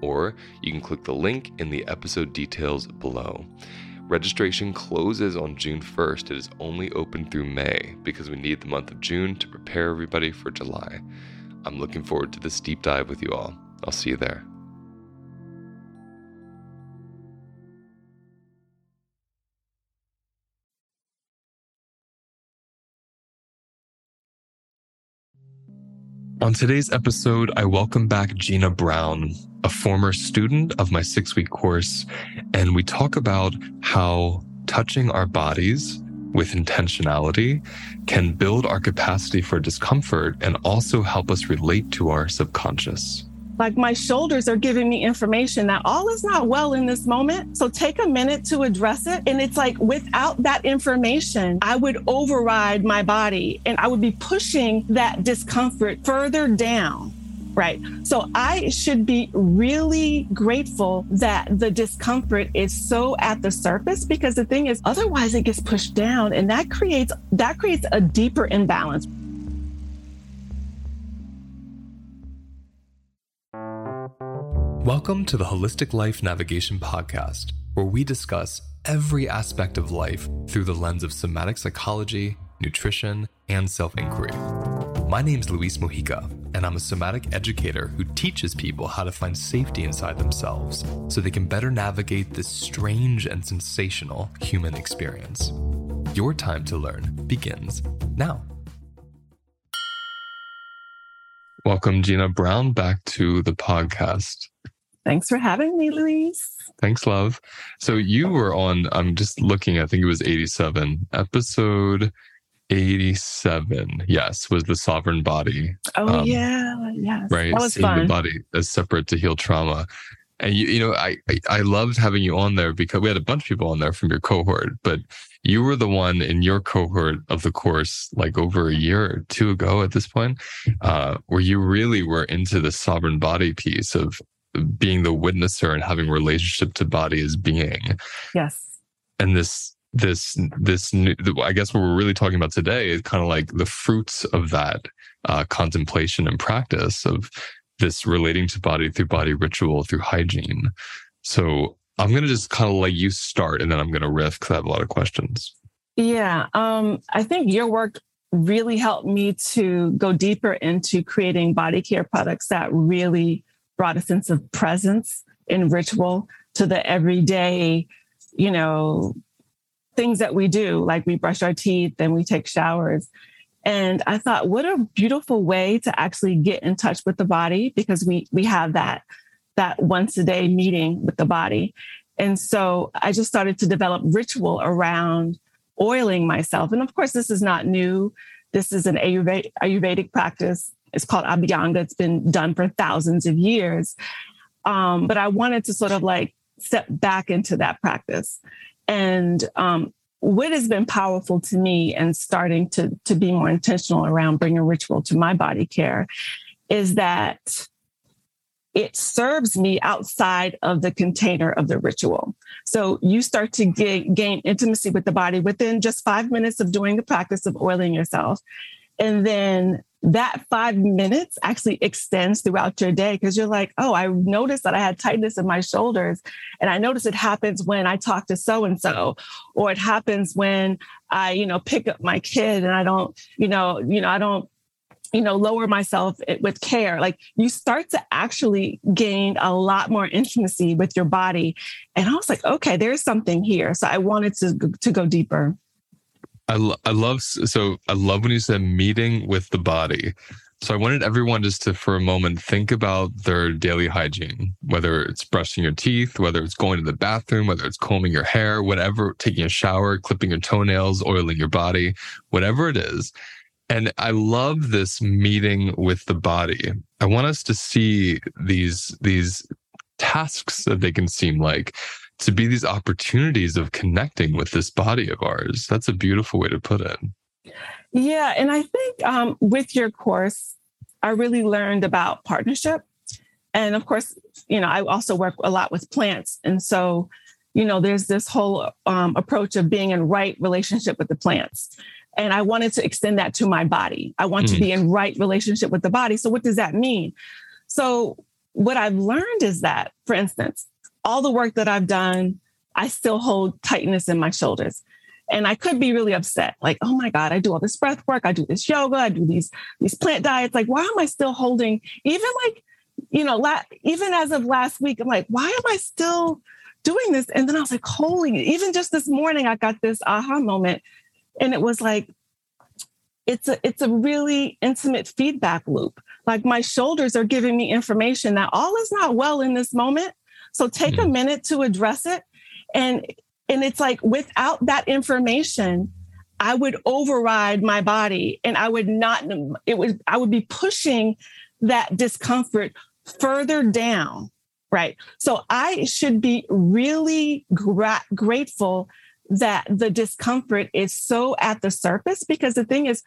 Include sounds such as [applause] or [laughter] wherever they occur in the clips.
or you can click the link in the episode details below. Registration closes on June 1st. It is only open through May because we need the month of June to prepare everybody for July. I'm looking forward to this deep dive with you all. I'll see you there. On today's episode, I welcome back Gina Brown, a former student of my six week course, and we talk about how touching our bodies with intentionality can build our capacity for discomfort and also help us relate to our subconscious. Like my shoulders are giving me information that all is not well in this moment. So take a minute to address it. And it's like without that information, I would override my body and I would be pushing that discomfort further down. Right. So I should be really grateful that the discomfort is so at the surface because the thing is otherwise it gets pushed down and that creates that creates a deeper imbalance. Welcome to the Holistic Life Navigation Podcast, where we discuss every aspect of life through the lens of somatic psychology, nutrition, and self inquiry. My name is Luis Mojica, and I'm a somatic educator who teaches people how to find safety inside themselves so they can better navigate this strange and sensational human experience. Your time to learn begins now. Welcome, Gina Brown, back to the podcast. Thanks for having me, Luis. Thanks, love. So you were on, I'm just looking, I think it was 87, episode 87. Yes, was the sovereign body. Oh, um, yeah. Yes. Right. That was Seeing fun. the body as separate to heal trauma. And you, you know, I, I, I loved having you on there because we had a bunch of people on there from your cohort, but you were the one in your cohort of the course, like over a year or two ago at this point, uh, where you really were into the sovereign body piece of being the witnesser and having relationship to body as being. Yes. And this this this new, I guess what we're really talking about today is kind of like the fruits of that uh, contemplation and practice of this relating to body through body ritual through hygiene. So I'm gonna just kind of let you start, and then I'm gonna riff because I have a lot of questions. Yeah, um, I think your work really helped me to go deeper into creating body care products that really brought a sense of presence and ritual to the everyday, you know, things that we do, like we brush our teeth and we take showers. And I thought, what a beautiful way to actually get in touch with the body because we we have that that once a day meeting with the body. And so I just started to develop ritual around oiling myself. And of course, this is not new. This is an Ayurvedic practice. It's called Abhyanga. It's been done for thousands of years. Um, but I wanted to sort of like step back into that practice. And um, what has been powerful to me and starting to, to be more intentional around bringing ritual to my body care is that it serves me outside of the container of the ritual. So you start to get, gain intimacy with the body within just five minutes of doing the practice of oiling yourself. And then that five minutes actually extends throughout your day because you're like, oh, I noticed that I had tightness in my shoulders. And I notice it happens when I talk to so and so, or it happens when I, you know, pick up my kid and I don't, you know, you know, I don't you know lower myself eh, with care like you start to actually gain a lot more intimacy with your body and i was like okay there's something here so i wanted to to go deeper I, lo- I love so I love when you said meeting with the body. So I wanted everyone just to for a moment think about their daily hygiene, whether it's brushing your teeth, whether it's going to the bathroom, whether it's combing your hair, whatever, taking a shower, clipping your toenails, oiling your body, whatever it is. And I love this meeting with the body. I want us to see these these tasks that they can seem like to be these opportunities of connecting with this body of ours. That's a beautiful way to put it. Yeah. And I think um, with your course, I really learned about partnership. And of course, you know, I also work a lot with plants. And so, you know, there's this whole um, approach of being in right relationship with the plants. And I wanted to extend that to my body. I want mm. to be in right relationship with the body. So, what does that mean? So, what I've learned is that, for instance, all the work that I've done, I still hold tightness in my shoulders. And I could be really upset, like, oh my God, I do all this breath work, I do this yoga, I do these these plant diets. Like, why am I still holding, even like, you know, la- even as of last week, I'm like, why am I still doing this? And then I was like, holy, even just this morning, I got this aha moment. And it was like, it's a it's a really intimate feedback loop. Like my shoulders are giving me information that all is not well in this moment. So take mm. a minute to address it. And and it's like without that information, I would override my body and I would not it would I would be pushing that discomfort further down. Right. So I should be really gra- grateful that the discomfort is so at the surface because the thing is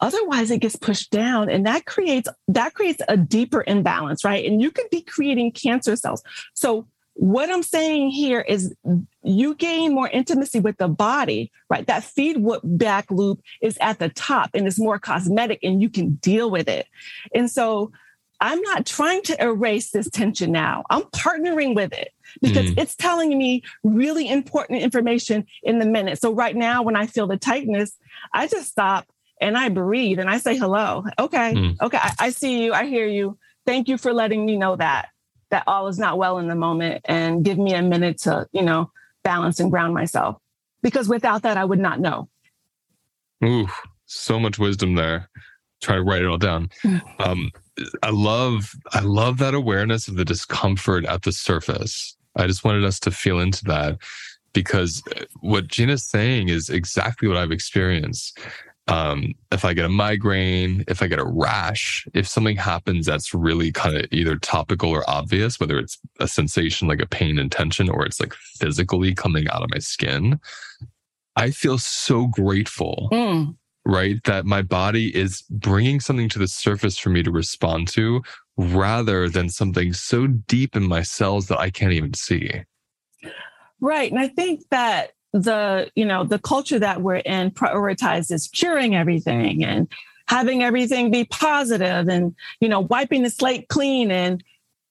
otherwise it gets pushed down and that creates that creates a deeper imbalance right? And you could be creating cancer cells. So what i'm saying here is you gain more intimacy with the body right? That feedback loop is at the top and it's more cosmetic and you can deal with it. And so i'm not trying to erase this tension now. I'm partnering with it because mm. it's telling me really important information in the minute so right now when i feel the tightness i just stop and I breathe and I say hello. Okay. Mm. Okay. I, I, see you. I hear you. Thank you for letting me know that, that all is not well in the moment and give me a minute to, you know, balance and ground myself. Because without that, I would not know. Ooh, so much wisdom there. Try to write it all down. [laughs] Um, I love, I love that awareness of the discomfort at the surface. I just wanted us to feel into that because what Gina's saying is exactly what I've experienced um, if I get a migraine, if I get a rash, if something happens that's really kind of either topical or obvious, whether it's a sensation like a pain and tension or it's like physically coming out of my skin, I feel so grateful, mm. right? That my body is bringing something to the surface for me to respond to rather than something so deep in my cells that I can't even see. Right. And I think that the you know the culture that we're in prioritizes curing everything and having everything be positive and you know wiping the slate clean and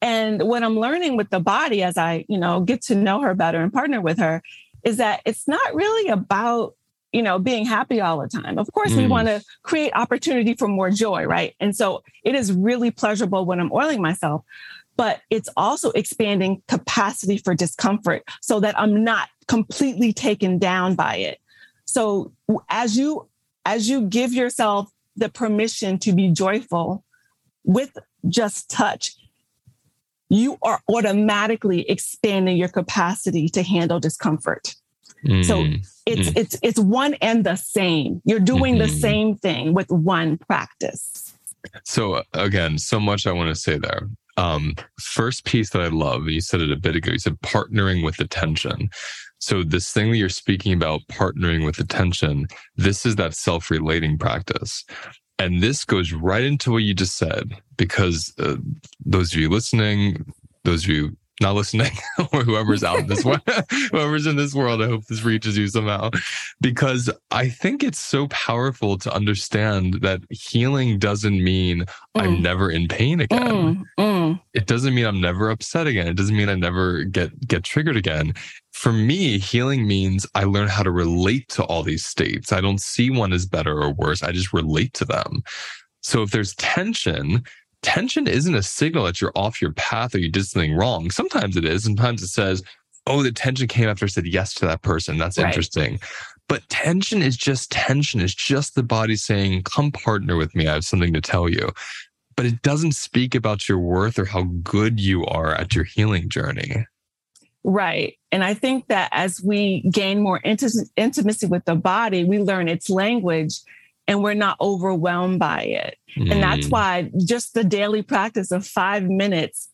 and what i'm learning with the body as i you know get to know her better and partner with her is that it's not really about you know being happy all the time of course mm. we want to create opportunity for more joy right and so it is really pleasurable when i'm oiling myself but it's also expanding capacity for discomfort so that I'm not completely taken down by it. So as you as you give yourself the permission to be joyful with just touch, you are automatically expanding your capacity to handle discomfort. Mm. So it's mm. it's it's one and the same. You're doing mm-hmm. the same thing with one practice. So again, so much I want to say there. Um, first piece that I love, you said it a bit ago, you said partnering with attention. So this thing that you're speaking about, partnering with attention, this is that self-relating practice. And this goes right into what you just said, because uh, those of you listening, those of you not listening [laughs] or whoever's out in this world, [laughs] whoever's in this world, I hope this reaches you somehow. Because I think it's so powerful to understand that healing doesn't mean mm. I'm never in pain again. Mm. Mm. It doesn't mean I'm never upset again. It doesn't mean I never get get triggered again. For me, healing means I learn how to relate to all these states. I don't see one as better or worse. I just relate to them. So if there's tension, tension isn't a signal that you're off your path or you did something wrong. Sometimes it is. Sometimes it says, oh, the tension came after I said yes to that person. That's right. interesting. But tension is just tension. It's just the body saying, come partner with me. I have something to tell you. But it doesn't speak about your worth or how good you are at your healing journey. Right. And I think that as we gain more intimacy with the body, we learn its language and we're not overwhelmed by it. Mm. And that's mm. why just the daily practice of five minutes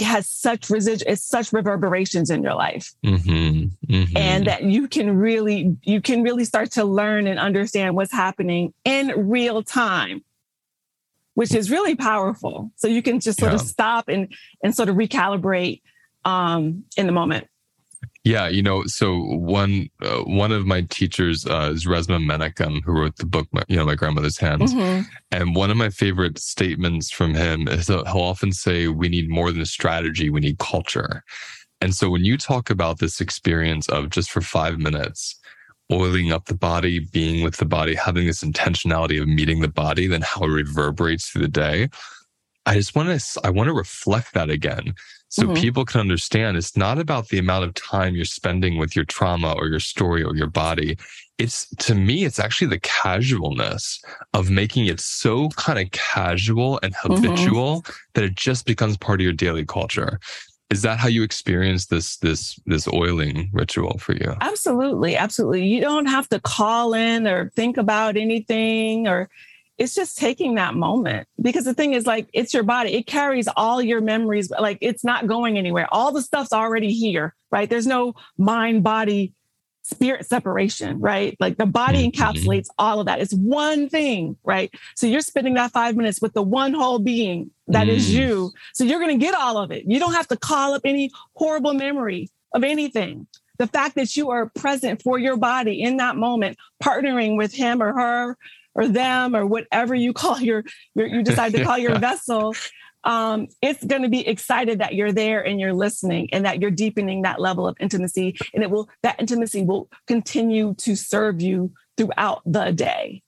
has such residual, it's such reverberations in your life. Mm-hmm. Mm-hmm. And that you can really, you can really start to learn and understand what's happening in real time which is really powerful. So you can just sort yeah. of stop and and sort of recalibrate um, in the moment. Yeah, you know, so one uh, one of my teachers uh, is Resmaa Menakem, who wrote the book, you know, My Grandmother's Hands. Mm-hmm. And one of my favorite statements from him is that he'll often say, "We need more than a strategy; we need culture." And so when you talk about this experience of just for five minutes, oiling up the body, being with the body, having this intentionality of meeting the body, then how it reverberates through the day. I just want to I want to reflect that again so mm-hmm. people can understand it's not about the amount of time you're spending with your trauma or your story or your body. It's to me, it's actually the casualness of making it so kind of casual and mm-hmm. habitual mm-hmm. that it just becomes part of your daily culture. Is that how you experience this this this oiling ritual for you? Absolutely, absolutely. You don't have to call in or think about anything or it's just taking that moment because the thing is like it's your body. It carries all your memories like it's not going anywhere. All the stuff's already here right? There's no mind body spirit separation right? Like the body mm-hmm. encapsulates all of that. It's one thing right? So you're spending that five minutes with the one whole being that mm. is you. So you're going to get all of it. You don't have to call up any horrible memory of anything. The fact that you are present for your body in that moment partnering with him or her or them or whatever you call your, your you decide to call your [laughs] vessel um, it's going to be excited that you're there and you're listening and that you're deepening that level of intimacy and it will that intimacy will continue to serve you throughout the day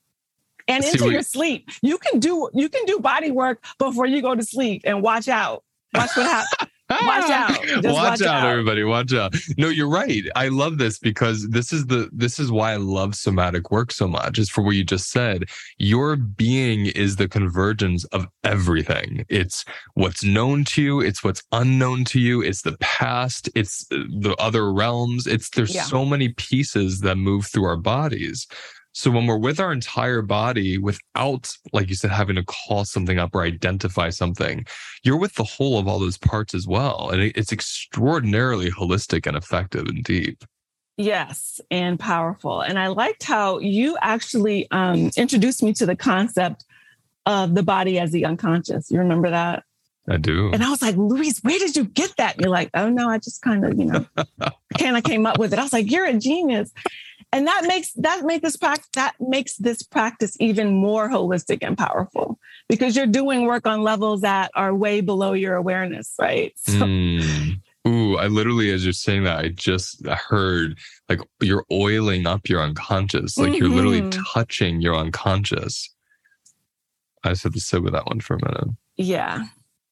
and into your sleep. You can do you can do body work before you go to sleep and watch out. Watch what happens watch ah, out. Watch, watch, out, out. everybody. Watch out. No you're right. I love this because this is the this is why i love somatic work so much is for what you just said. Your being is the convergence of everything. It's what's known to you. It's what's unknown to you. It's the past. It's uh, the other realms. It's there's yeah. so many pieces that move through our bodies so when we're with our entire body without, like you said, having to call something up or identify something, you're with the whole of all those parts as well. And it's extraordinarily holistic and effective and deep. Yes, and powerful. And I liked how you actually um, introduced me to the concept of the body as the unconscious. You remember that? I do. And I was like, Luis, where did you get that? And you're like, oh no, I just kind of, you know, [laughs] kind of came up with it. I was like, you're a genius and that makes that make this practice that makes this practice even more holistic and powerful because you're doing work on levels that are way below your awareness right [laughs] so, mm. Ooh, I literally, as you're saying that, I just heard like you're oiling up your unconscious, like mm-hmm. you're literally mm-hmm. touching your unconscious. I just had to sit with that one for a minute. Yeah.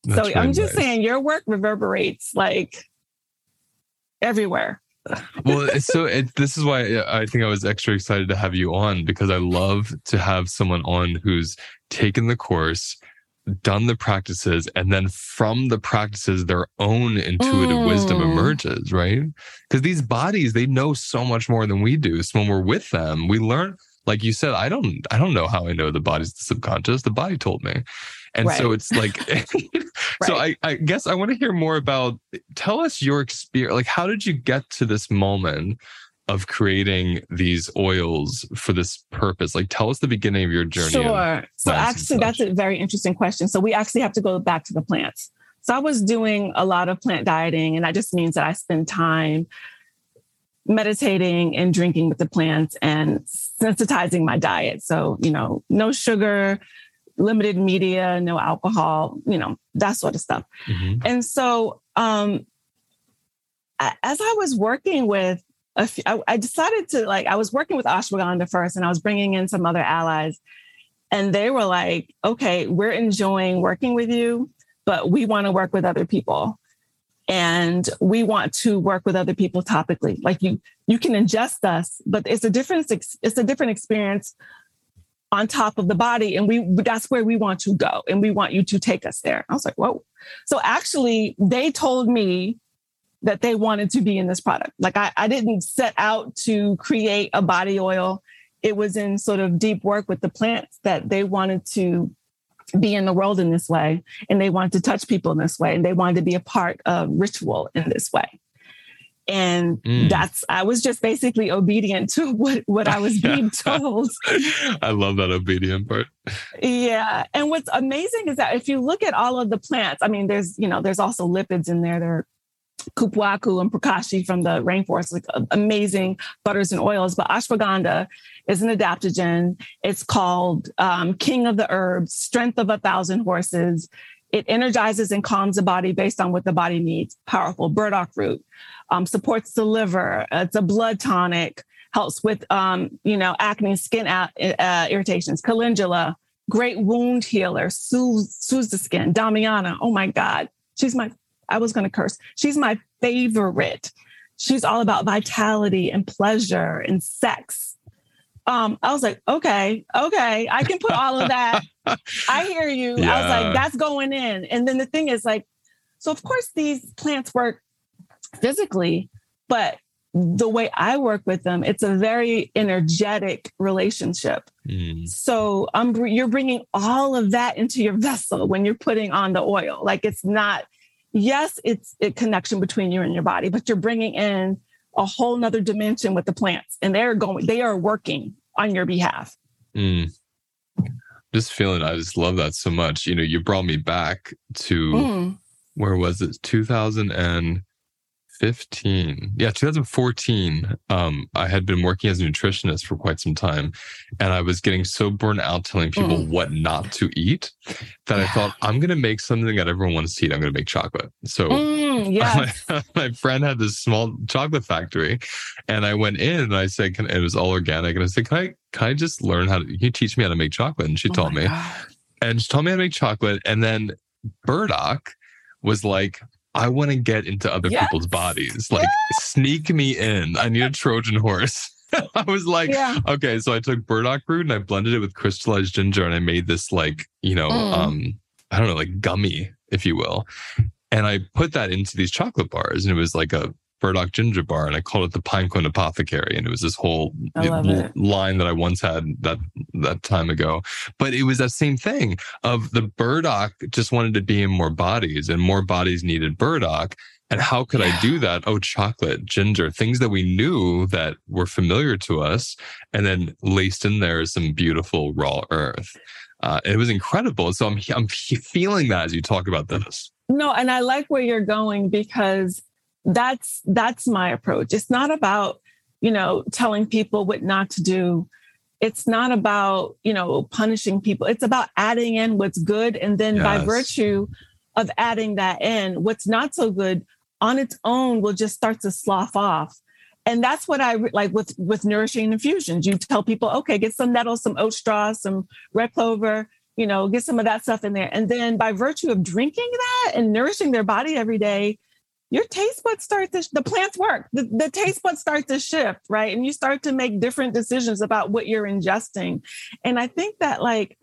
That's so really I'm just nice. saying your work reverberates like everywhere well, so it, this is why I think I was extra excited to have you on because I love to have someone on who's taken the course, done the practices and then from the practices their own intuitive mm. wisdom emerges right? Because these bodies they know so much more than we do. So when we're with them we learn like you said i don't i don't know how i know the body's the subconscious. The body told me and right. so it's like [laughs] [laughs] so I, I guess i want to hear more about tell us your experience like how did you get to this moment of creating these oils for this purpose? Like, tell us the beginning of your journey. Sure. So, actually, that's a very interesting question. So, we actually have to go back to the plants. So, I was doing a lot of plant dieting, and that just means that I spend time meditating and drinking with the plants and sensitizing my diet. So, you know, no sugar, limited media, no alcohol, you know, that sort of stuff. Mm-hmm. And so, um, as I was working with a few, I, I decided to like, I was working with ashwagandha first and I was bringing in some other allies. And they were like, okay, we're enjoying working with you, but we want to work with other people. And we want to work with other people topically. Like you, you can ingest us, but it's a different, it's a different experience on top of the body. And we that's where we want to go. And we want you to take us there. I was like, whoa. So actually, they told me that they wanted to be in this product. Like I, I didn't set out to create a body oil. It was in sort of deep work with the plants that they wanted to be in the world in this way and they wanted to touch people in this way and they wanted to be a part of ritual in this way and mm. that's i was just basically obedient to what what i was being [laughs] told i love that obedient part yeah and what's amazing is that if you look at all of the plants i mean there's you know there's also lipids in there there are Cupuaçu and Pracaxi from the rainforest, like amazing butters and oils. But ashwagandha is an adaptogen. It's called um, King of the Herbs, Strength of a Thousand Horses. It energizes and calms the body based on what the body needs. Powerful burdock root um, supports the liver. It's a blood tonic. Helps with um, you know acne, skin uh, irritations. Calendula, great wound healer. Soothes, soothes the skin. Damiana, oh my God, she's my I was going to curse. She's my favorite. She's all about vitality and pleasure and sex. Um, I was like, okay, okay, I can put all of that. [laughs] I hear you. Yeah. I was like, that's going in. And then the thing is, like, so of course these plants work physically, but the way I work with them, it's a very energetic relationship. Mm. So um, you're bringing all of that into your vessel when you're putting on the oil. Like it's not yes, it's a connection between you and your body, but you're bringing in a whole nother dimension with the plants and they're going, they are working on your behalf. Mm. Just feeling, I just love that so much. You know, you brought me back to mm. where was it? 2000 and 15 yeah 2014 um i had been working as a nutritionist for quite some time and i was getting so burnt out telling people mm. what not to eat that yeah. i thought i'm going to make something that everyone wants to eat i'm going to make chocolate so mm, [laughs] yes. my, [laughs] my, friend had this small chocolate factory and i went in and i said can, it was all organic and i said can i can i just learn how to can you teach me how to make chocolate and she oh taught me God. and she taught me how to make chocolate and then burdock was like I want to get into other yes. people's bodies. Like, sneak me in. I need a Trojan horse. [laughs] I was like, yeah. okay. So I took burdock root and I blended it with crystallized ginger and I made this, like, you know, mm. um, I don't know, like gummy, if you will. And I put that into these chocolate bars and it was like a burdock ginger bar and I called it the Pinecone Apothecary. And it was this whole line that I once had that that time ago. But it was that same thing of the burdock just wanted to be in more bodies and more bodies needed burdock. And how could. I do that? Oh, chocolate, ginger, things that we knew that were familiar to us. And then laced in there is some beautiful raw earth. Uh, it was incredible. So I'm, I'm feeling that as you talk about this. No, and I like where you're going because that's that's my approach. It's not about you know telling people what not to do. It's not about you know punishing people. It's about adding in what's good and then yes. by virtue of adding that in what's not so good on its own will just start to slough off. And that's what i like with with nourishing infusions. You tell people okay get some nettles some oat straw some red clover you know get some of that stuff in there. And then by virtue of drinking that and nourishing their body every day your taste buds start to the plants work the, the taste buds start to shift right and you start to make different decisions about what you're ingesting and i think that like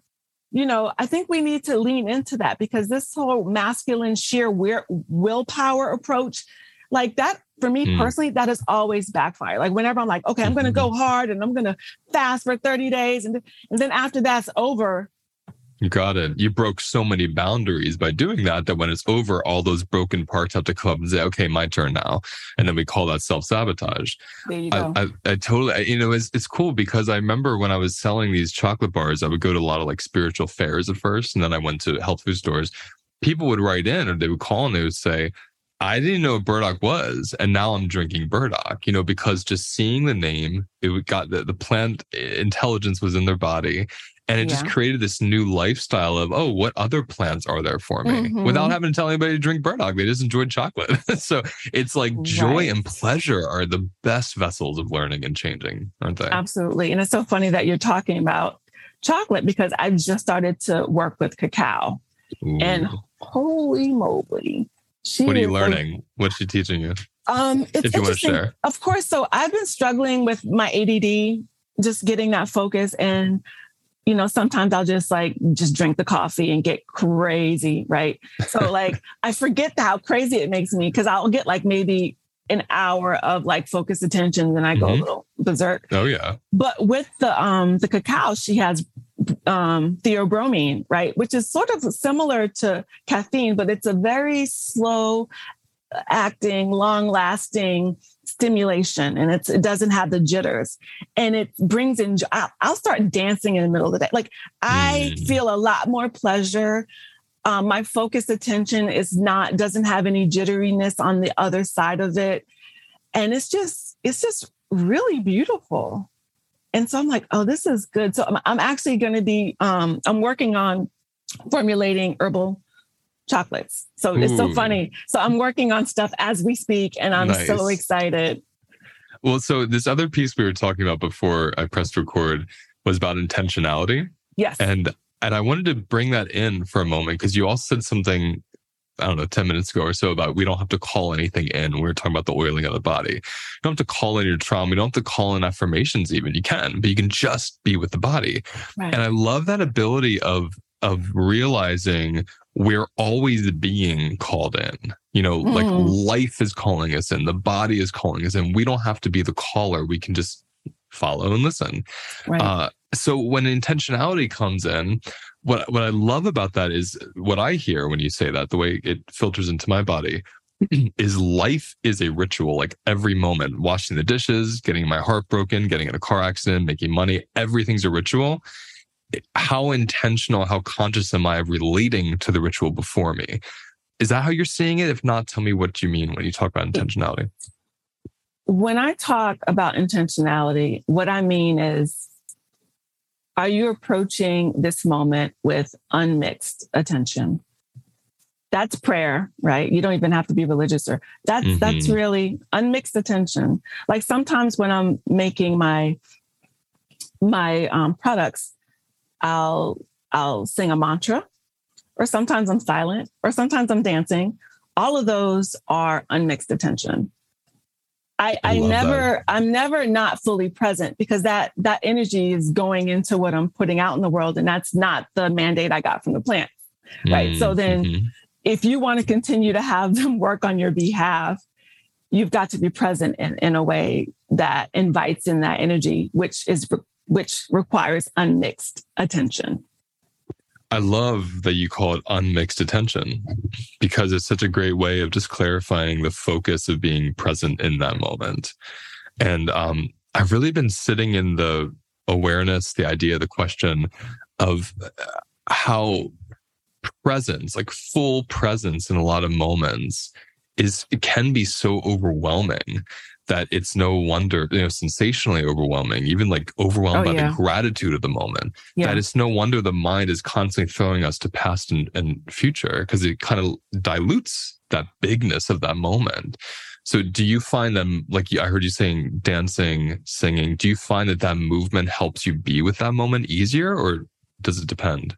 you know, I think we need to lean into that because this whole masculine sheer willpower approach, like that for me mm. personally, that has always backfired. Like whenever I'm like, okay, I'm going to go mm-hmm. hard and I'm going to fast for 30 days. And, and then after that's over, you got it. You broke so many boundaries by doing that that when it's over, all those broken parts have to come up and say, okay, my turn now. And then we call that self sabotage. There you go. I, I, I totally, you know, it's, it's cool because I remember when I was selling these chocolate bars, I would go to a lot of like spiritual fairs at first. And then I went to health food stores. People would write in or they would call and they would say, I didn't know what burdock was, and now I'm drinking burdock. You know, because just seeing the name, it got the, the plant intelligence was in their body, and it yeah. just created this new lifestyle of, oh, what other plants are there for me? Mm-hmm. Without having to tell anybody to drink burdock. They just enjoyed chocolate. [laughs] so it's like joy right. and pleasure are the best vessels of learning and changing, aren't they? Absolutely. And it's so funny that you're talking about chocolate because I've just started to work with cacao. Ooh. And holy moly. what are you learning? A, What's she teaching you? Um, it's if you want to share. Of course. So I've been struggling with my ADD, just getting that focus and you know, sometimes I'll just like just drink the coffee and get crazy, right? So [laughs] like I forget how crazy it makes me because I'll get like maybe an hour of like focused attention, then I go mm-hmm. a little berserk. Oh yeah. But with the um the cacao, she has um theobromine, right? Which is sort of similar to caffeine, but it's a very slow acting, long lasting stimulation and it's it doesn't have the jitters. And it brings in I'll, I'll start dancing in the middle of the day. Like i mm. feel a lot more pleasure. Um, my focused attention is not doesn't have any jitteriness on the other side of it. And it's just it's just really beautiful. And so i'm like oh this is good. So i'm, I'm actually going to be um, i'm working on formulating herbal chocolates. So Ooh. it's so funny. So I'm working on stuff as we speak, and I'm nice. so excited. Well, so this other piece we were talking about before I pressed record was about intentionality. Yes. And and I wanted to bring that in for a moment because you also said something I don't know, 10 minutes ago or so about we don't have to call anything in. We were talking about the oiling of the body. You don't have to call in your trauma. You don't have to call in affirmations even. You can, but you can just be with the body. Right. And I love that ability of of realizing we're always being called in. You know, mm. like life is calling us in, the body is calling us in. We don't have to be the caller. We can just follow and listen. Right. Uh, so when intentionality comes in, what what I love about that is what I hear when you say that, the way it filters into my body, [clears throat] is life is a ritual. Like every moment, washing the dishes, getting my heart broken, getting in a car accident, making money, everything's a ritual how intentional, how conscious am I of relating to the ritual before me? Is that how you're seeing it? If not, tell me what you mean when you talk about intentionality. When I talk about intentionality, what I mean is are you approaching this moment with unmixed attention? That's prayer, right? You don't even have to be religious or that's mm-hmm. that's really unmixed attention. Like sometimes when I'm making my my um, products, I'll I'll sing a mantra, or sometimes I'm silent, or sometimes I'm dancing. All of those are unmixed attention. I, I, I never that. I'm never not fully present because that that energy is going into what I'm putting out in the world, and that's not the mandate I got from the plant. Right. Mm-hmm. So then mm-hmm. if you want to continue to have [laughs] them work on your behalf, you've got to be present in, in a way that invites in that energy, which is which requires unmixed attention. I love that you call it unmixed attention because it's such a great way of just clarifying the focus of being present in that moment. And um, I've really been sitting in the awareness, the idea, the question of uh, how presence, like full presence in a lot of moments, is it can be so overwhelming that it's no wonder, you know, sensationally overwhelming, even like overwhelmed oh, by yeah. the gratitude of the moment. Yeah. That it's no wonder the mind is constantly throwing us to past and, and future because it kind of dilutes that bigness of that moment. So do you find them, like I heard you saying dancing, singing, do you find that that movement helps you be with that moment easier or does it depend?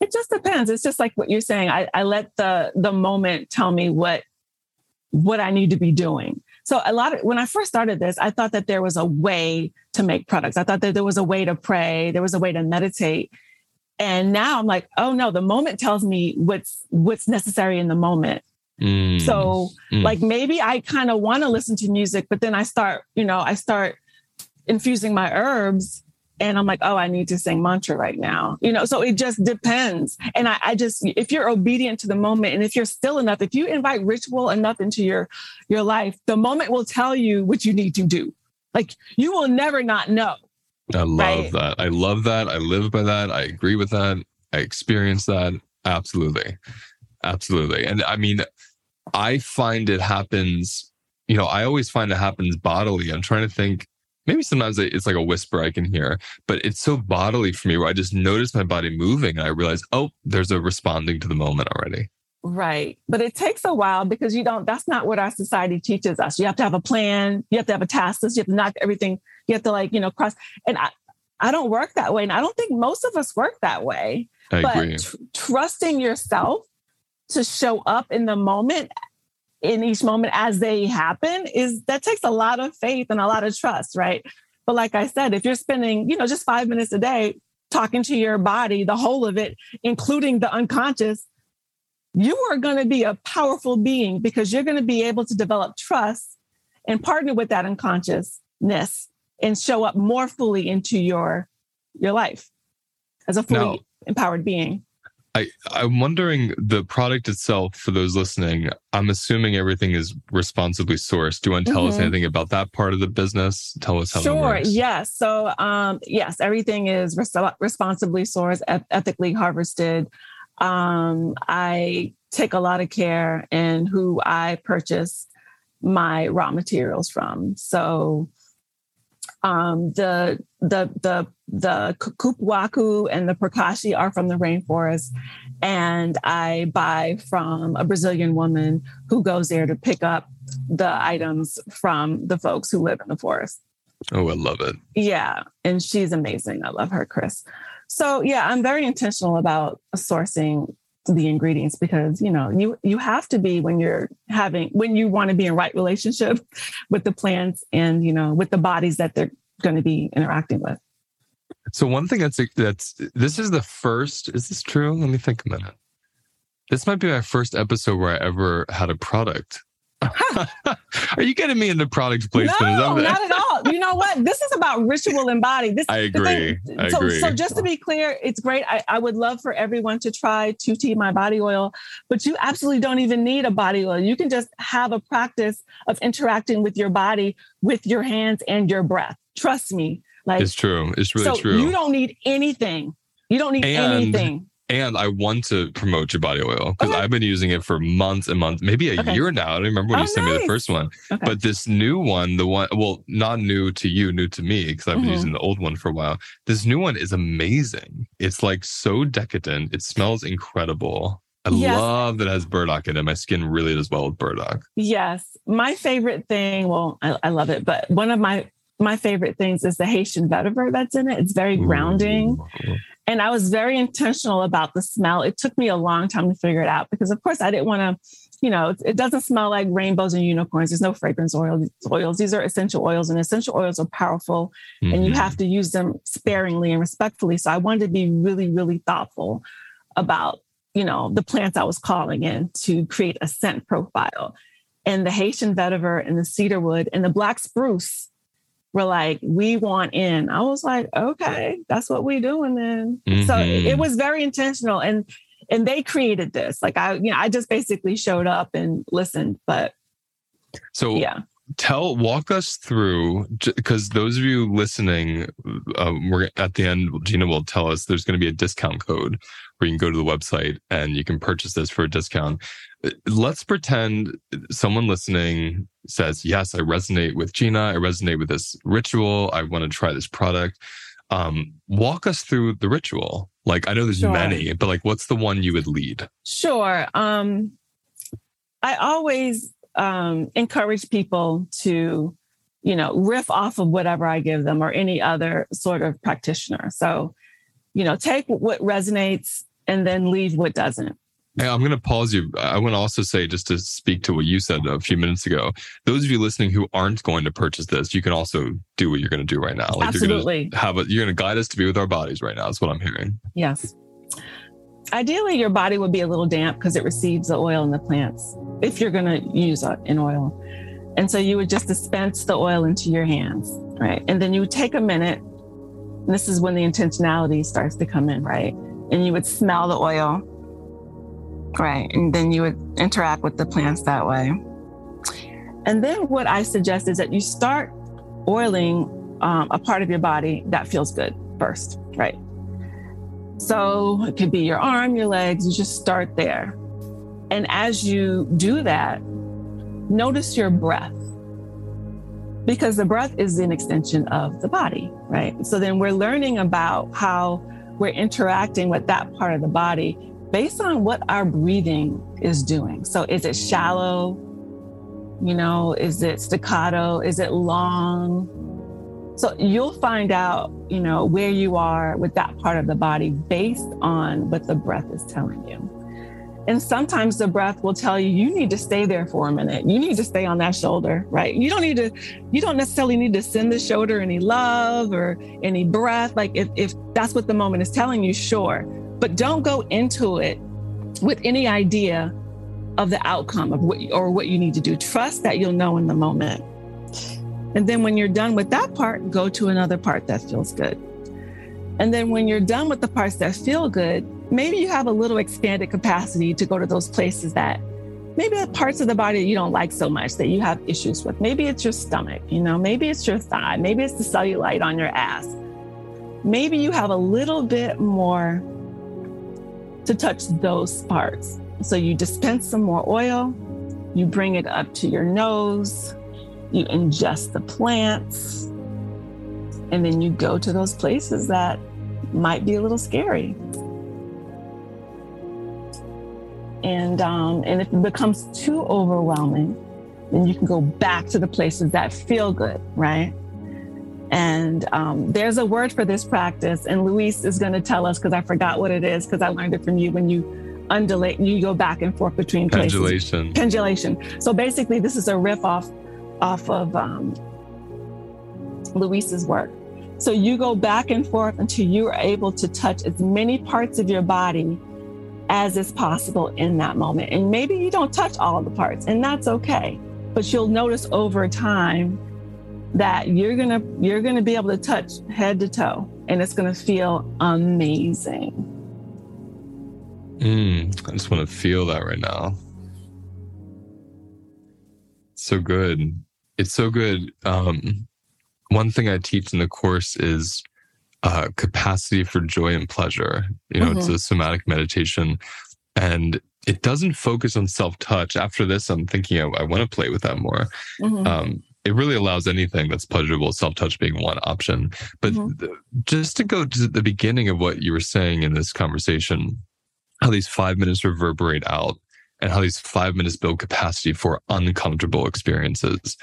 It just depends. It's just like what you're saying. I, I let the the moment tell me what what I need to be doing. So a lot of when I first started this, I thought that there was a way to make products. I thought that there was a way to pray, there was a way to meditate. And now I'm like, oh no, the moment tells me what's what's necessary in the moment. Mm. So mm. like maybe I kind of want to listen to music, but then I start, you know, I start infusing my herbs and I'm like, oh, I need to sing mantra right now. You know, so it just depends. And I, I, just, if you're obedient to the moment and if you're still enough, if you invite ritual enough into your your life, the moment will tell you what you need to do. Like you will never not know. I love right? that. I love that. I live by that. I agree with that. I experience that. Absolutely. Absolutely. And I mean, I find it happens, you know, I always find it happens bodily. I'm trying to think maybe sometimes it's like a whisper I can hear, but it's so bodily for me where I just notice my body moving and I realize, oh, there's a responding to the moment already. Right. But it takes a while because you don't, that's not what our society teaches us. You have to have a plan, you have to have a task list, you have to knock everything, you have to like, you know, cross. And I, I don't work that way. And I don't think most of us work that way. I but agree. Tr- trusting yourself to show up in the moment in each moment as they happen is that takes a lot of faith and a lot of trust, right? But like I said, if you're spending, you know, just five minutes a day talking to your body, the whole of it, including the unconscious, you are going to be a powerful being because you're going to be able to develop trust and partner with that unconsciousness and show up more fully into your your life as a fully now, empowered being. I, I'm wondering the product itself for those listening. I'm assuming everything is responsibly sourced. Do you want to tell mm-hmm. us anything about that part of the business? Tell us how Sure. Yes. So, um, yes, everything is res- responsibly sourced, ethically harvested. Um, I take a lot of care in who I purchase my raw materials from. So, um, the the the the Cupuaçu and the Pracaxi are from the rainforest, and I buy from a Brazilian woman who goes there to pick up the items from the folks who live in the forest. Oh, I love it. Yeah, and she's amazing. I love her, Chris. So yeah, I'm very intentional about sourcing the ingredients because you know you you have to be when you're having when you want to be in right relationship [laughs] with the plants and you know with the bodies that they're going to be interacting with so one thing that's that's this is the first is this true let me think a minute this might be my first episode where i ever had a product [laughs] Are you getting me into product placement? No, not at all. You know what? This is about ritual and body. This [laughs] I agree. I so, agree. so just to be clear, it's great. I, I would love for everyone to try 2T My Body Oil, but you absolutely don't even need a body oil. You can just have a practice of interacting with your body with your hands and your breath. Trust me. Like it's true. It's really so true. You don't need anything. You don't need and anything. And I want to promote your body oil because okay. I've been using it for months and months, maybe a okay. year now. I don't remember when oh, you sent nice. me the first one. Okay. But this new one, the one, well, not new to you, new to me, because I've been mm-hmm. using the old one for a while. This new one is amazing. It's like so decadent. It smells incredible. I yes. love that it has burdock in it. My skin really does well with burdock. Yes. My favorite thing, well, I, I love it, but one of my my favorite things is the Haitian vetiver that's in it. It's very grounding. And I was very intentional about the smell. It took me a long time to figure it out because, of course, I didn't want to, you know, it doesn't smell like rainbows and unicorns. There's no fragrance oil, oils. These are essential oils, and essential oils are powerful, mm-hmm. and you mm-hmm. have to use them sparingly and respectfully. So I wanted to be really, really thoughtful about, you know, the plants I was calling in to create a scent profile. And the Haitian vetiver and the cedarwood and the black spruce were like, we want in. I was like, okay, that's what we doing then. Mm-hmm. So it was very intentional. And and they created this. Like I, you know, I just basically showed up and listened. But so yeah tell walk us through because those of you listening uh, we're at the end gina will tell us there's going to be a discount code where you can go to the website and you can purchase this for a discount. Uh, let's pretend someone listening says yes i resonate with gina. I resonate with this ritual. I want to try this product. Um, walk us through the ritual. Like i know there's sure. many but like what's the one you would lead? Sure um i always um, encourage people to, you know, riff off of whatever I give them or any other sort of practitioner. So, you know, take what resonates and then leave what doesn't. Hey, I'm going to pause you. I want to also say, just to speak to what you said a few minutes ago, those of you listening who aren't going to purchase this, you can also do what you're going to do right now. Like Absolutely. You're going to have a, you're going to guide us to be with our bodies right now. That's what I'm hearing. Yes. Ideally, your body would be a little damp because it receives the oil in the plants if you're going to use an oil. And so you would just dispense the oil into your hands, right? And then you would take a minute. this is when the intentionality starts to come in, right? And you would smell the oil, right? And then you would interact with the plants that way. And then what I suggest is that you start oiling um, a part of your body that feels good first, right? So it could be your arm, your legs, you just start there. And as you do that, notice your breath because the breath is an extension of the body, right? So then we're learning about how we're interacting with that part of the body based on what our breathing is doing. So is it shallow? You know, is it staccato? Is it long? So you'll find out, you know, where you are with that part of the body based on what the breath is telling you. And sometimes the breath will tell you, you need to stay there for a minute. You need to stay on that shoulder, right? You don't need to, you don't necessarily need to send the shoulder any love or any breath. Like if, if that's what the moment is telling you, sure. But don't go into it with any idea of the outcome of what or what you need to do. Trust that you'll know in the moment. And then when you're done with that part, go to another part that feels good. And then when you're done with the parts that feel good, maybe you have a little expanded capacity to go to those places that maybe the parts of the body you don't like so much that you have issues with. Maybe it's your stomach, you know, maybe it's your thigh, maybe it's the cellulite on your ass. Maybe you have a little bit more to touch those parts. So you dispense some more oil, you bring it up to your nose, you ingest the plants, and then you go to those places that might be a little scary. And um, and if it becomes too overwhelming, then you can go back to the places that feel good, right? And um, there's a word for this practice, and Luis is going to tell us because I forgot what it is because I learned it from you when you undulate, you go back and forth between places. Pendulation. Pendulation. So basically, this is a riff off off of um, Luis's work. So you go back and forth until you are able to touch as many parts of your body as is possible in that moment. And maybe you don't touch all the parts, and that's okay. But you'll notice over time that you're gonna you're gonna be able to touch head to toe, and it's gonna feel amazing. Mm, I just want to feel that right now. So good. It's so good. Um, one thing I teach in the course is uh, capacity for joy and pleasure. You know, mm-hmm. it's a somatic meditation and it doesn't focus on self touch. After this, I'm thinking I, I want to play with that more. Mm-hmm. Um, it really allows anything that's pleasurable, self touch being one option. But mm-hmm. th- just to go to the beginning of what you were saying in this conversation, how these five minutes reverberate out and how these five minutes build capacity for uncomfortable experiences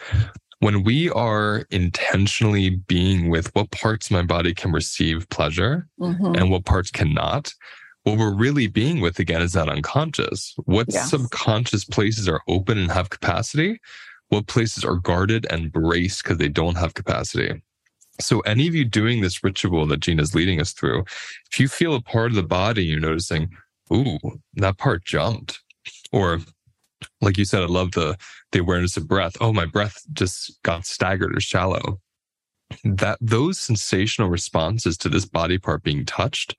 when we are intentionally being with what parts of my body can receive pleasure mm-hmm. and what parts cannot, what we're really being with again is that unconscious. What yes. subconscious places are open and have capacity? What places are guarded and braced because they don't have capacity? So, any of you doing this ritual that Gina's leading us through, if you feel a part of the body, you're noticing, ooh, that part jumped, or like you said, I love the the awareness of breath. Oh, my breath just got staggered or shallow. That those sensational responses to this body part being touched,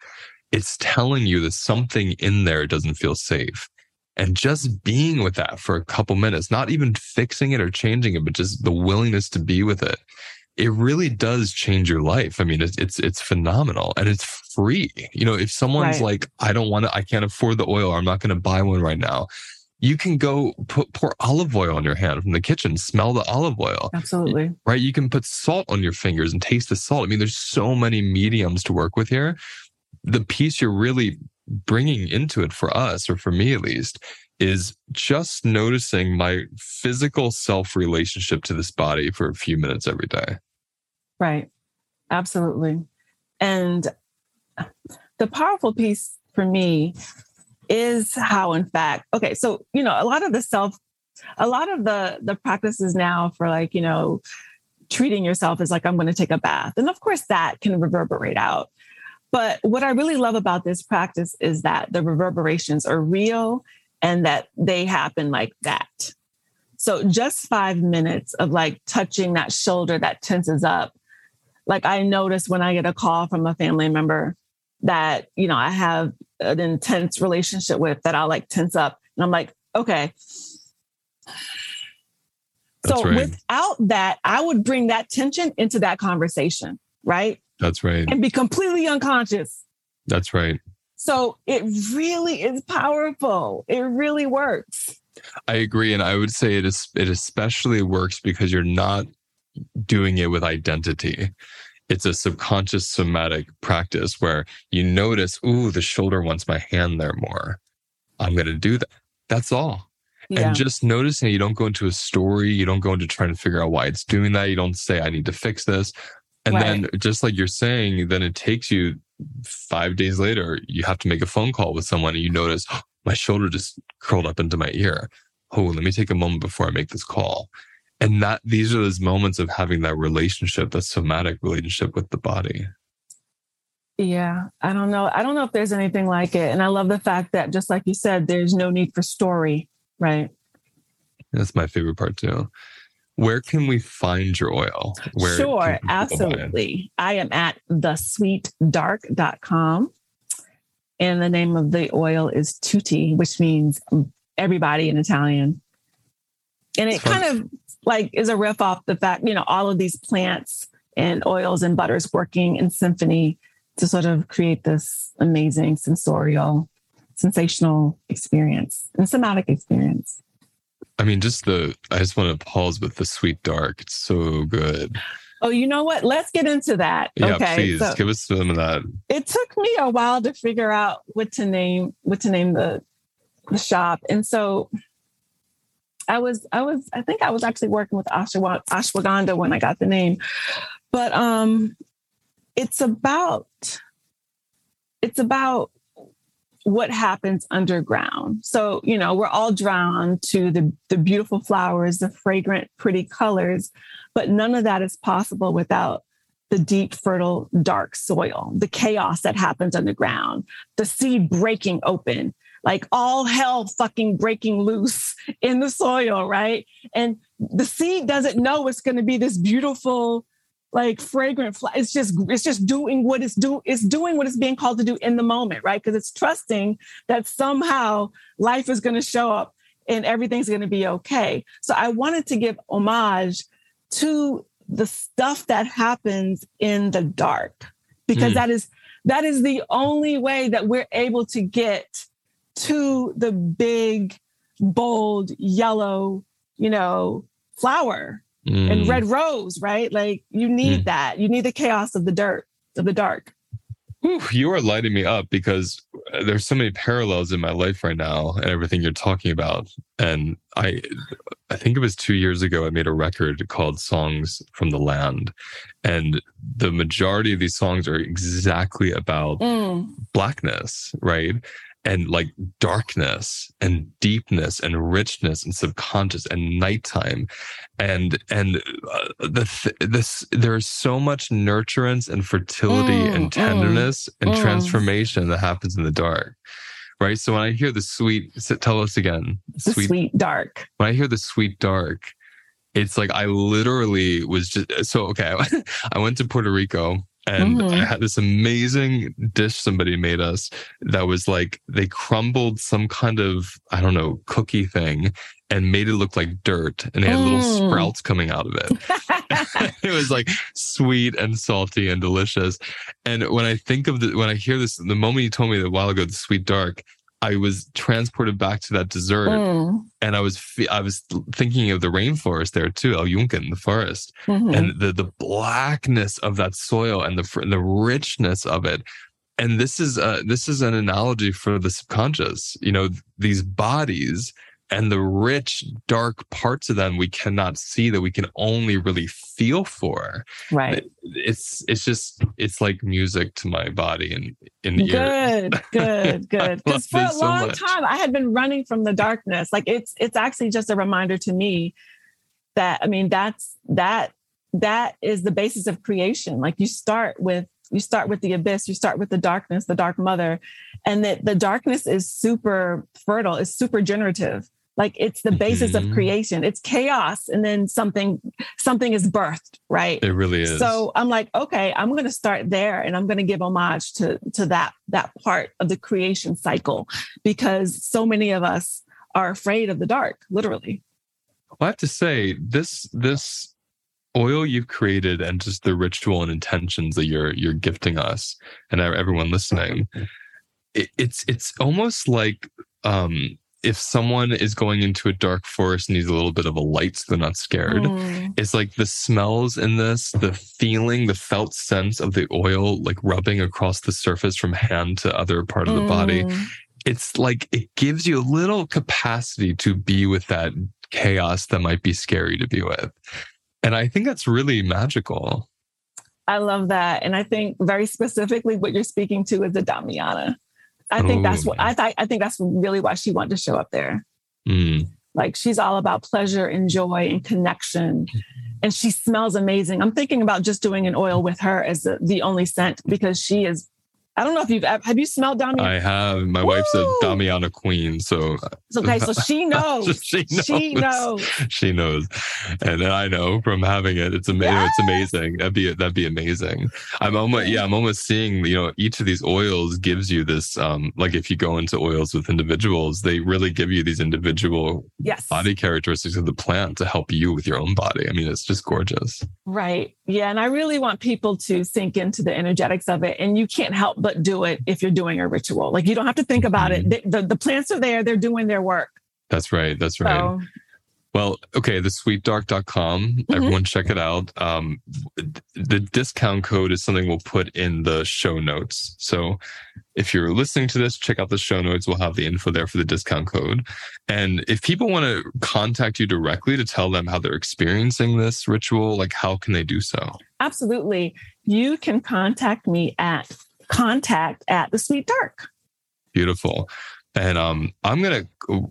it's telling you that something in there doesn't feel safe. And just being with that for a couple minutes, not even fixing it or changing it, but just the willingness to be with it, it really does change your life. I mean, it's it's it's phenomenal and it's free. You know, if someone's right. like, I don't want to, I can't afford the oil, or I'm not going to buy one right now you can go put pour olive oil on your hand from the kitchen, smell the olive oil. Absolutely. Right. You can put salt on your fingers and taste the salt. I mean, there's so many mediums to work with here. The piece you're really bringing into it for us, or for me at least, is just noticing my physical self relationship to this body for a few minutes every day. Right. Absolutely. And the powerful piece for me is how in fact okay so you know a lot of the self a lot of the the practices now for like you know treating yourself is like i'm going to take a bath and of course that can reverberate out But what I really love about this practice is that the reverberations are real and that they happen like that. So just five minutes of like touching that shoulder that tenses up. Like I notice when I get a call from a family member that, you know, I have an intense relationship with that I'll like tense up. And I'm like, okay. That's so right. without that, I would bring that tension into that conversation, right? That's right. And be completely unconscious. That's right. So it really is powerful. It really works. I agree, and I would say it is it especially works because you're not doing it with identity. It's a subconscious somatic practice where you notice, ooh, the shoulder wants my hand there more. I'm going to do that. That's all. Yeah. And just noticing you don't go into a story, you don't go into trying to figure out why it's doing that. You don't say, I need to fix this. And then, just like you're saying, then it takes you five days later, you have to make a phone call with someone and you notice, oh, my shoulder just curled up into my ear. Oh, let me take a moment before I make this call. And that these are those moments of having that relationship, that somatic relationship with the body. Yeah, I don't know. I don't know if there's anything like it. And I love the fact that, just like you said, there's no need for story, right? That's my favorite part too. Where can we find your oil? Where sure, absolutely. I am at thesweetdark.com. And the name of the oil is Tutti, which means everybody in Italian. And it kind of like is a riff off the fact, you know, all of these plants and oils and butters working in symphony to sort of create this amazing sensorial, sensational experience and somatic experience. I mean, just the, I just want to pause with the sweet dark. It's so good. Oh, you know what? Let's get into that. Yeah, okay. please so give us some of that. it took me a while to figure out what to name, what to name the, the shop. And so I was, I was, I think I was actually working with Ashwa- Ashwagandha when I got the name. But um it's about it's about what happens underground. So, you know, we're all drawn to the, the beautiful flowers, the fragrant, pretty colors, but none of that is possible without the deep, fertile, dark soil, the chaos that happens underground, the seed breaking open, like all hell fucking breaking loose in the soil, right? And the seed doesn't know it's going to be this beautiful, like fragrant fly. It's just it's just doing what it's do it's doing what it's being called to do in the moment, right? Because it's trusting that somehow life is going to show up and everything's going to be okay. So I wanted to give homage to the stuff that happens in the dark because Mm. that is that is the only way that we're able to get to the big bold yellow, you know, flower and Mm. red rose, right? Like you need that. You need the chaos of the dirt, of the dark. Whew, you are lighting me up because uh, there's so many parallels in my life right now and everything you're talking about. And I, I think it was two years ago, I made a record called Songs from the Land. And the majority of these songs are exactly about Mm, blackness, right? And like darkness and deepness and richness and subconscious and nighttime. And, and uh, the, th- this, there's so much nurturance and fertility Mm, and mm, tenderness and mm. transformation that happens in the dark. Right. So when I hear the sweet, tell us again, the sweet, dark. when I hear the sweet dark, it's like I literally was just so okay. [laughs] I went to Puerto Rico and Mhm. I had this amazing dish somebody made us that was like they crumbled some kind of I don't know cookie thing and made it look like dirt and they had little Mm. sprouts coming out of it. [laughs] [laughs] it was like sweet and salty and delicious. And when I think of the when I hear this, the moment you told me that a while ago, the sweet dark, I was transported back to that dessert Mm, and I was I was thinking of the rainforest there too, El Yunque, the forest, mhm. and the the blackness of that soil and the the richness of it. And this is uh this is an analogy for the subconscious. You know, these bodies and the rich dark parts of them we cannot see that we can only really feel for. right. It's it's just it's like music to my body and in ear. Good, good, [laughs] good. love Because for a so long time I had been running from the darkness. Like it's it's actually just a reminder to me that I mean that's that that is the basis of creation. Like you start with you start with the abyss, you start with the darkness, the dark mother, and that the darkness is super fertile, it's super generative. Like it's the basis mm-hmm. of creation. It's chaos, and then something something is birthed, right? It really is. So I'm like, okay, I'm going to start there, and I'm going to give homage to to that that part of the creation cycle, because so many of us are afraid of the dark, literally. Well, I have to say this this oil you've created and just the ritual and intentions that you're you're gifting us and everyone listening it, it's it's almost like um if someone is going into a dark forest and needs a little bit of a light so they're not scared mm. it's like the smells in this the feeling the felt sense of the oil like rubbing across the surface from hand to other part of the mm. body it's like it gives you a little capacity to be with that chaos that might be scary to be with and I think that's really magical. I love that. And I think very specifically what you're speaking to is the Damiana. I think Ooh. that's what I thought. I think that's really why she wanted to show up there. Mm. Like she's all about pleasure and joy and connection. And she smells amazing. I'm thinking about just doing an oil with her as the, the only scent because she is I don't know if you've have you smelled Damiana? I have. My Woo! wife's a Damiana queen, so okay. So she [laughs] knows. [laughs] she knows. She knows. She knows, and I know from having it. It's amazing. Yes! It's amazing. That'd be that'd be amazing. I'm almost yeah. I'm almost seeing you know each of these oils gives you this um like if you go into oils with individuals, they really give you these individual yes. body characteristics of the plant to help you with your own body. I mean, it's just gorgeous. Right. Yeah, and I really want people to sink into the energetics of it, and you can't help but do it if you're doing a ritual. Like you don't have to think about mm-hmm. it. The, the, the, plants are there, they're doing their work. That's right. That's right. So, well, okay, the sweetdark.com. Mm-hmm. Everyone check it out. Um, the discount code is something we'll put in the show notes. So if you're listening to this, check out the show notes. We'll have the info there for the discount code. And if people want to contact you directly to tell them how they're experiencing this ritual, like how can they do so? Absolutely. You can contact me at contact at the Sweet Dark. Beautiful. And um, I'm gonna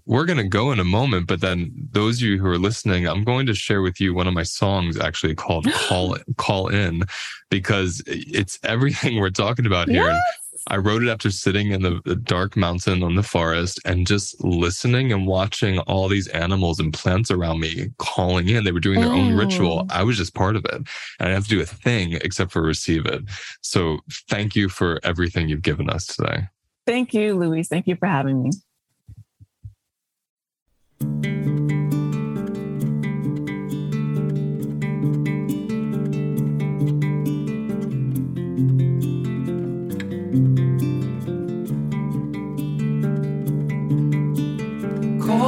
we're gonna go in a moment, but then those of you who are listening, I'm going to share with you one of my songs actually called [gasps] "Call Call In," because it's everything [laughs] we're talking about here. Yes. I wrote it after sitting in the, the, dark mountain on the forest and just listening and watching all these animals and plants around me calling in. They were doing their mm. own ritual. I was just part of it. And I didn't have to do a thing except for receive it. So thank you for everything you've given us today. Thank you, Luis. Thank you for having me.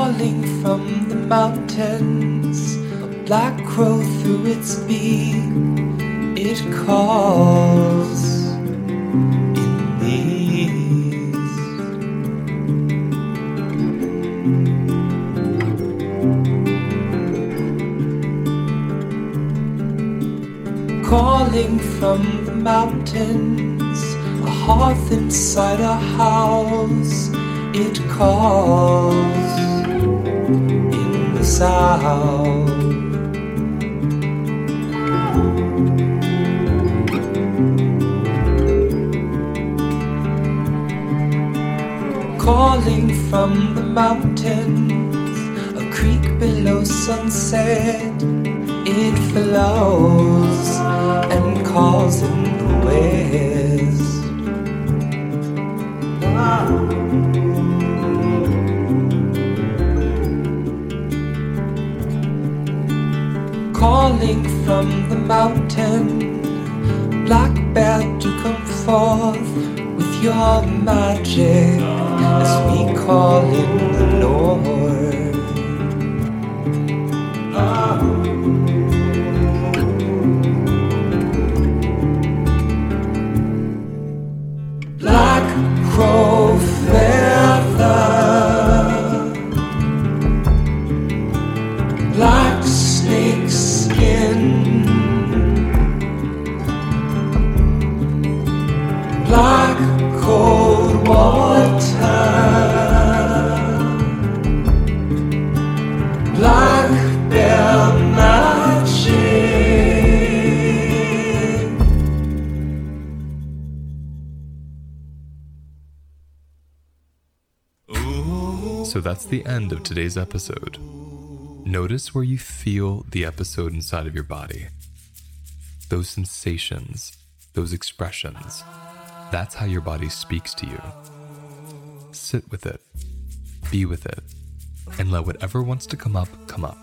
calling from the mountains, a black crow through its beak, it calls Calling from the mountains, a hearth inside a house, it calls in the sound. Calling from the mountains, a creek below sunset, it flows calls in the west. calling from the mountain. Black bear to come forth with your magic as we call in the that's the end of today's episode. Notice where you feel the episode inside of your body. Those sensations, those expressions. That's how your body speaks to you. Sit with it, be with it, and let whatever wants to come up come up.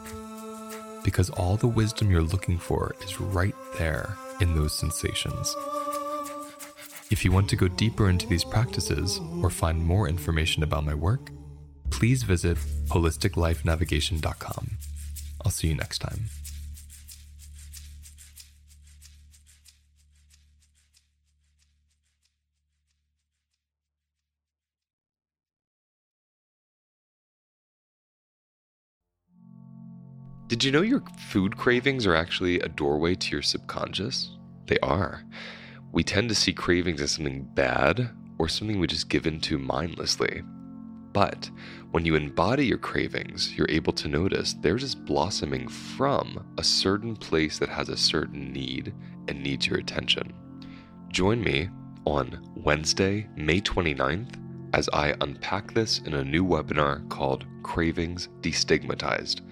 Because all the wisdom you're looking for is right there in those sensations. If you want to go deeper into these practices or find more information about my work, please visit holisticlifenavigation.com. I'll see you next time. Did you know your food cravings are actually a doorway to your subconscious? They are. We tend to see cravings as something bad or something we just give into mindlessly. But when you embody your cravings, you're able to notice they're just blossoming from a certain place that has a certain need and needs your attention. Join me on Wednesday, May 29th, as I unpack this in a new webinar called Cravings Destigmatized.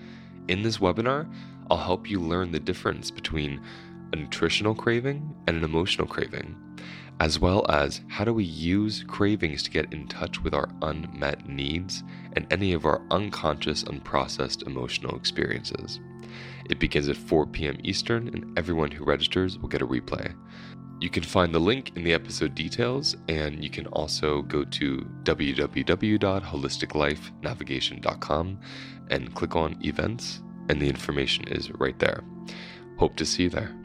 In this webinar, I'll help you learn the difference between a nutritional craving and an emotional craving, as well as how do we use cravings to get in touch with our unmet needs and any of our unconscious, unprocessed emotional experiences. It begins at 4 p.m. Eastern, and everyone who registers will get a replay. You can find the link in the episode details, and you can also go to www.holisticlifenavigation.com and click on events, and the information is right there. Hope to see you there.